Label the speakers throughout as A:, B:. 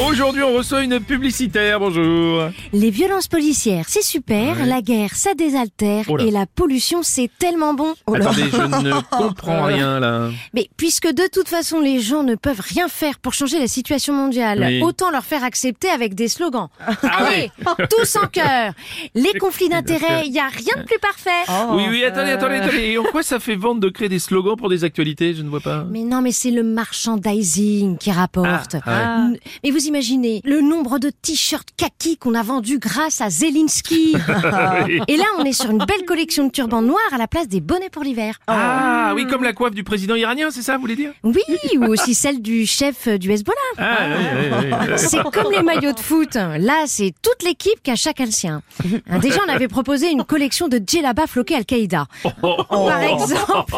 A: Aujourd'hui, on reçoit une publicitaire. Bonjour.
B: Les violences policières, c'est super. La guerre, ça désaltère.
A: Oh.
B: Et la pollution, c'est tellement bon.
A: Attendez, je ne comprends rien là.
B: Mais puisque de toute façon, les gens ne peuvent rien faire pour changer la situation mondiale,
A: Oui.
B: autant leur faire accepter avec des slogans.
A: Ah
B: Allez, tous en cœur. Les conflits d'intérêts, il y a rien de plus parfait.
A: Oui, oui, attendez, attendez, attendez. Et en quoi ça fait vendre de créer des slogans pour des actualités? Je ne vois pas.
B: Mais non, mais c'est le merchandising qui rapporte.
A: Ah.
B: Mais vous imaginez le nombre de t-shirts kaki qu'on a vendus grâce à Zelensky.
A: Oui.
B: Et là, on est sur une belle collection de turbans noirs à la place des bonnets pour l'hiver.
A: Ah, oui, comme la coiffe du président iranien, c'est ça, vous voulez dire?
B: Oui, ou aussi celle du chef du Hezbollah.
A: Ah, oui, oui, oui, oui.
B: C'est comme les maillots de foot. Là, c'est toute l'équipe qui a chacun le sien. Hein, Déjà, on avait proposé une collection de djellaba floqués Al-Qaïda. Par exemple,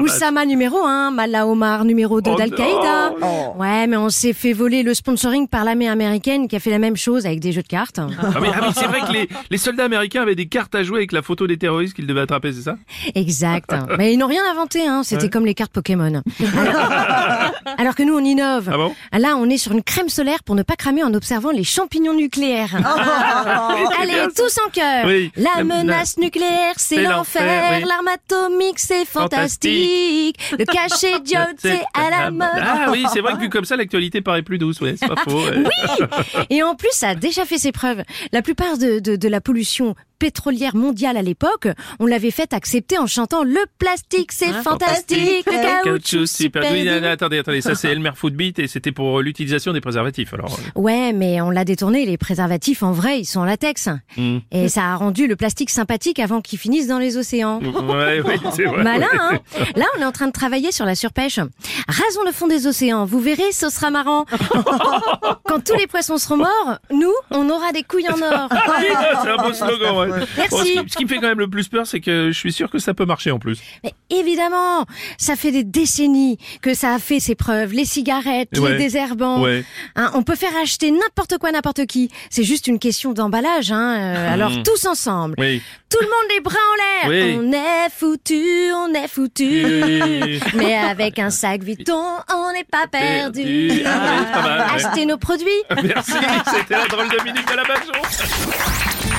B: Oussama numéro 1, Mala Omar numéro 2
A: Oh
B: d'Al-Qaïda. Ouais, mais on s'est fait voler le sponsoring par l'armée américaine qui a fait la même chose avec des jeux de cartes.
A: Ah, mais, ah c'est vrai que les, les soldats américains avaient des cartes à jouer avec la photo des terroristes qu'ils devaient attraper, c'est ça?
B: Exact. Mais ils n'ont rien inventé, hein. C'était comme les cartes Pokémon. Alors que nous, on innove.
A: Ah bon
B: Là, on est sur une crème solaire pour ne pas cramer en observant les champignons nucléaires. Allez,
A: bien, ça.
B: tous en cœur.
A: Oui.
B: La
A: La
B: menace nucléaire, c'est l'enfer.
A: oui.
B: L'arme atomique, c'est fantastique. Le cachet d'iode, c'est à la mode.
A: Ah oui, c'est vrai que vu comme ça, l'actualité paraît plus douce, ouais, c'est pas faux. ouais.
B: Et en plus, ça a déjà fait ses preuves. La plupart de, de, de la pollution pétrolière mondiale à l'époque, on l'avait fait accepter en chantant le plastique, c'est fantastique, le caoutchouc,
A: Caoutchouc, super.
B: super
A: Oui, non,
B: doux.
A: non, attendez, attendez, ça c'est Elmer Footbeat et c'était pour l'utilisation des préservatifs. Alors,
B: Ouais, mais on l'a détourné, les préservatifs, en vrai, ils sont en latex.
A: Hmm.
B: Et ça a rendu le plastique sympathique avant qu'il finisse dans les océans.
A: ouais, ouais, c'est vrai.
B: Malin, hein? Là, on est en train de travailler sur la surpêche. Rasons le fond des océans, vous verrez, ce sera marrant. Quand tous les poissons seront morts, nous, on aura des couilles en or.
A: Oui, c'est un beau slogan, ouais.
B: Merci.
A: Ce, qui, ce qui me fait quand même le plus peur, c'est que je suis sûr que ça peut marcher en plus.
B: Mais évidemment, ça fait des décennies que ça a fait ses preuves. Les cigarettes,
A: Ouais.
B: les désherbants.
A: Ouais.
B: Hein, on peut faire acheter n'importe quoi, n'importe qui. C'est juste une question d'emballage. Hein. Euh, alors tous ensemble,
A: Oui.
B: tout le monde les bras en l'air.
A: Oui.
B: On est foutu, on est foutu.
A: Oui.
B: Mais avec un sac Vuitton, on n'est pas perdu.
A: Perdu. Ah, pas mal, ouais.
B: Achetez nos produits.
A: Merci, c'était la drôle de minute de la Bajon.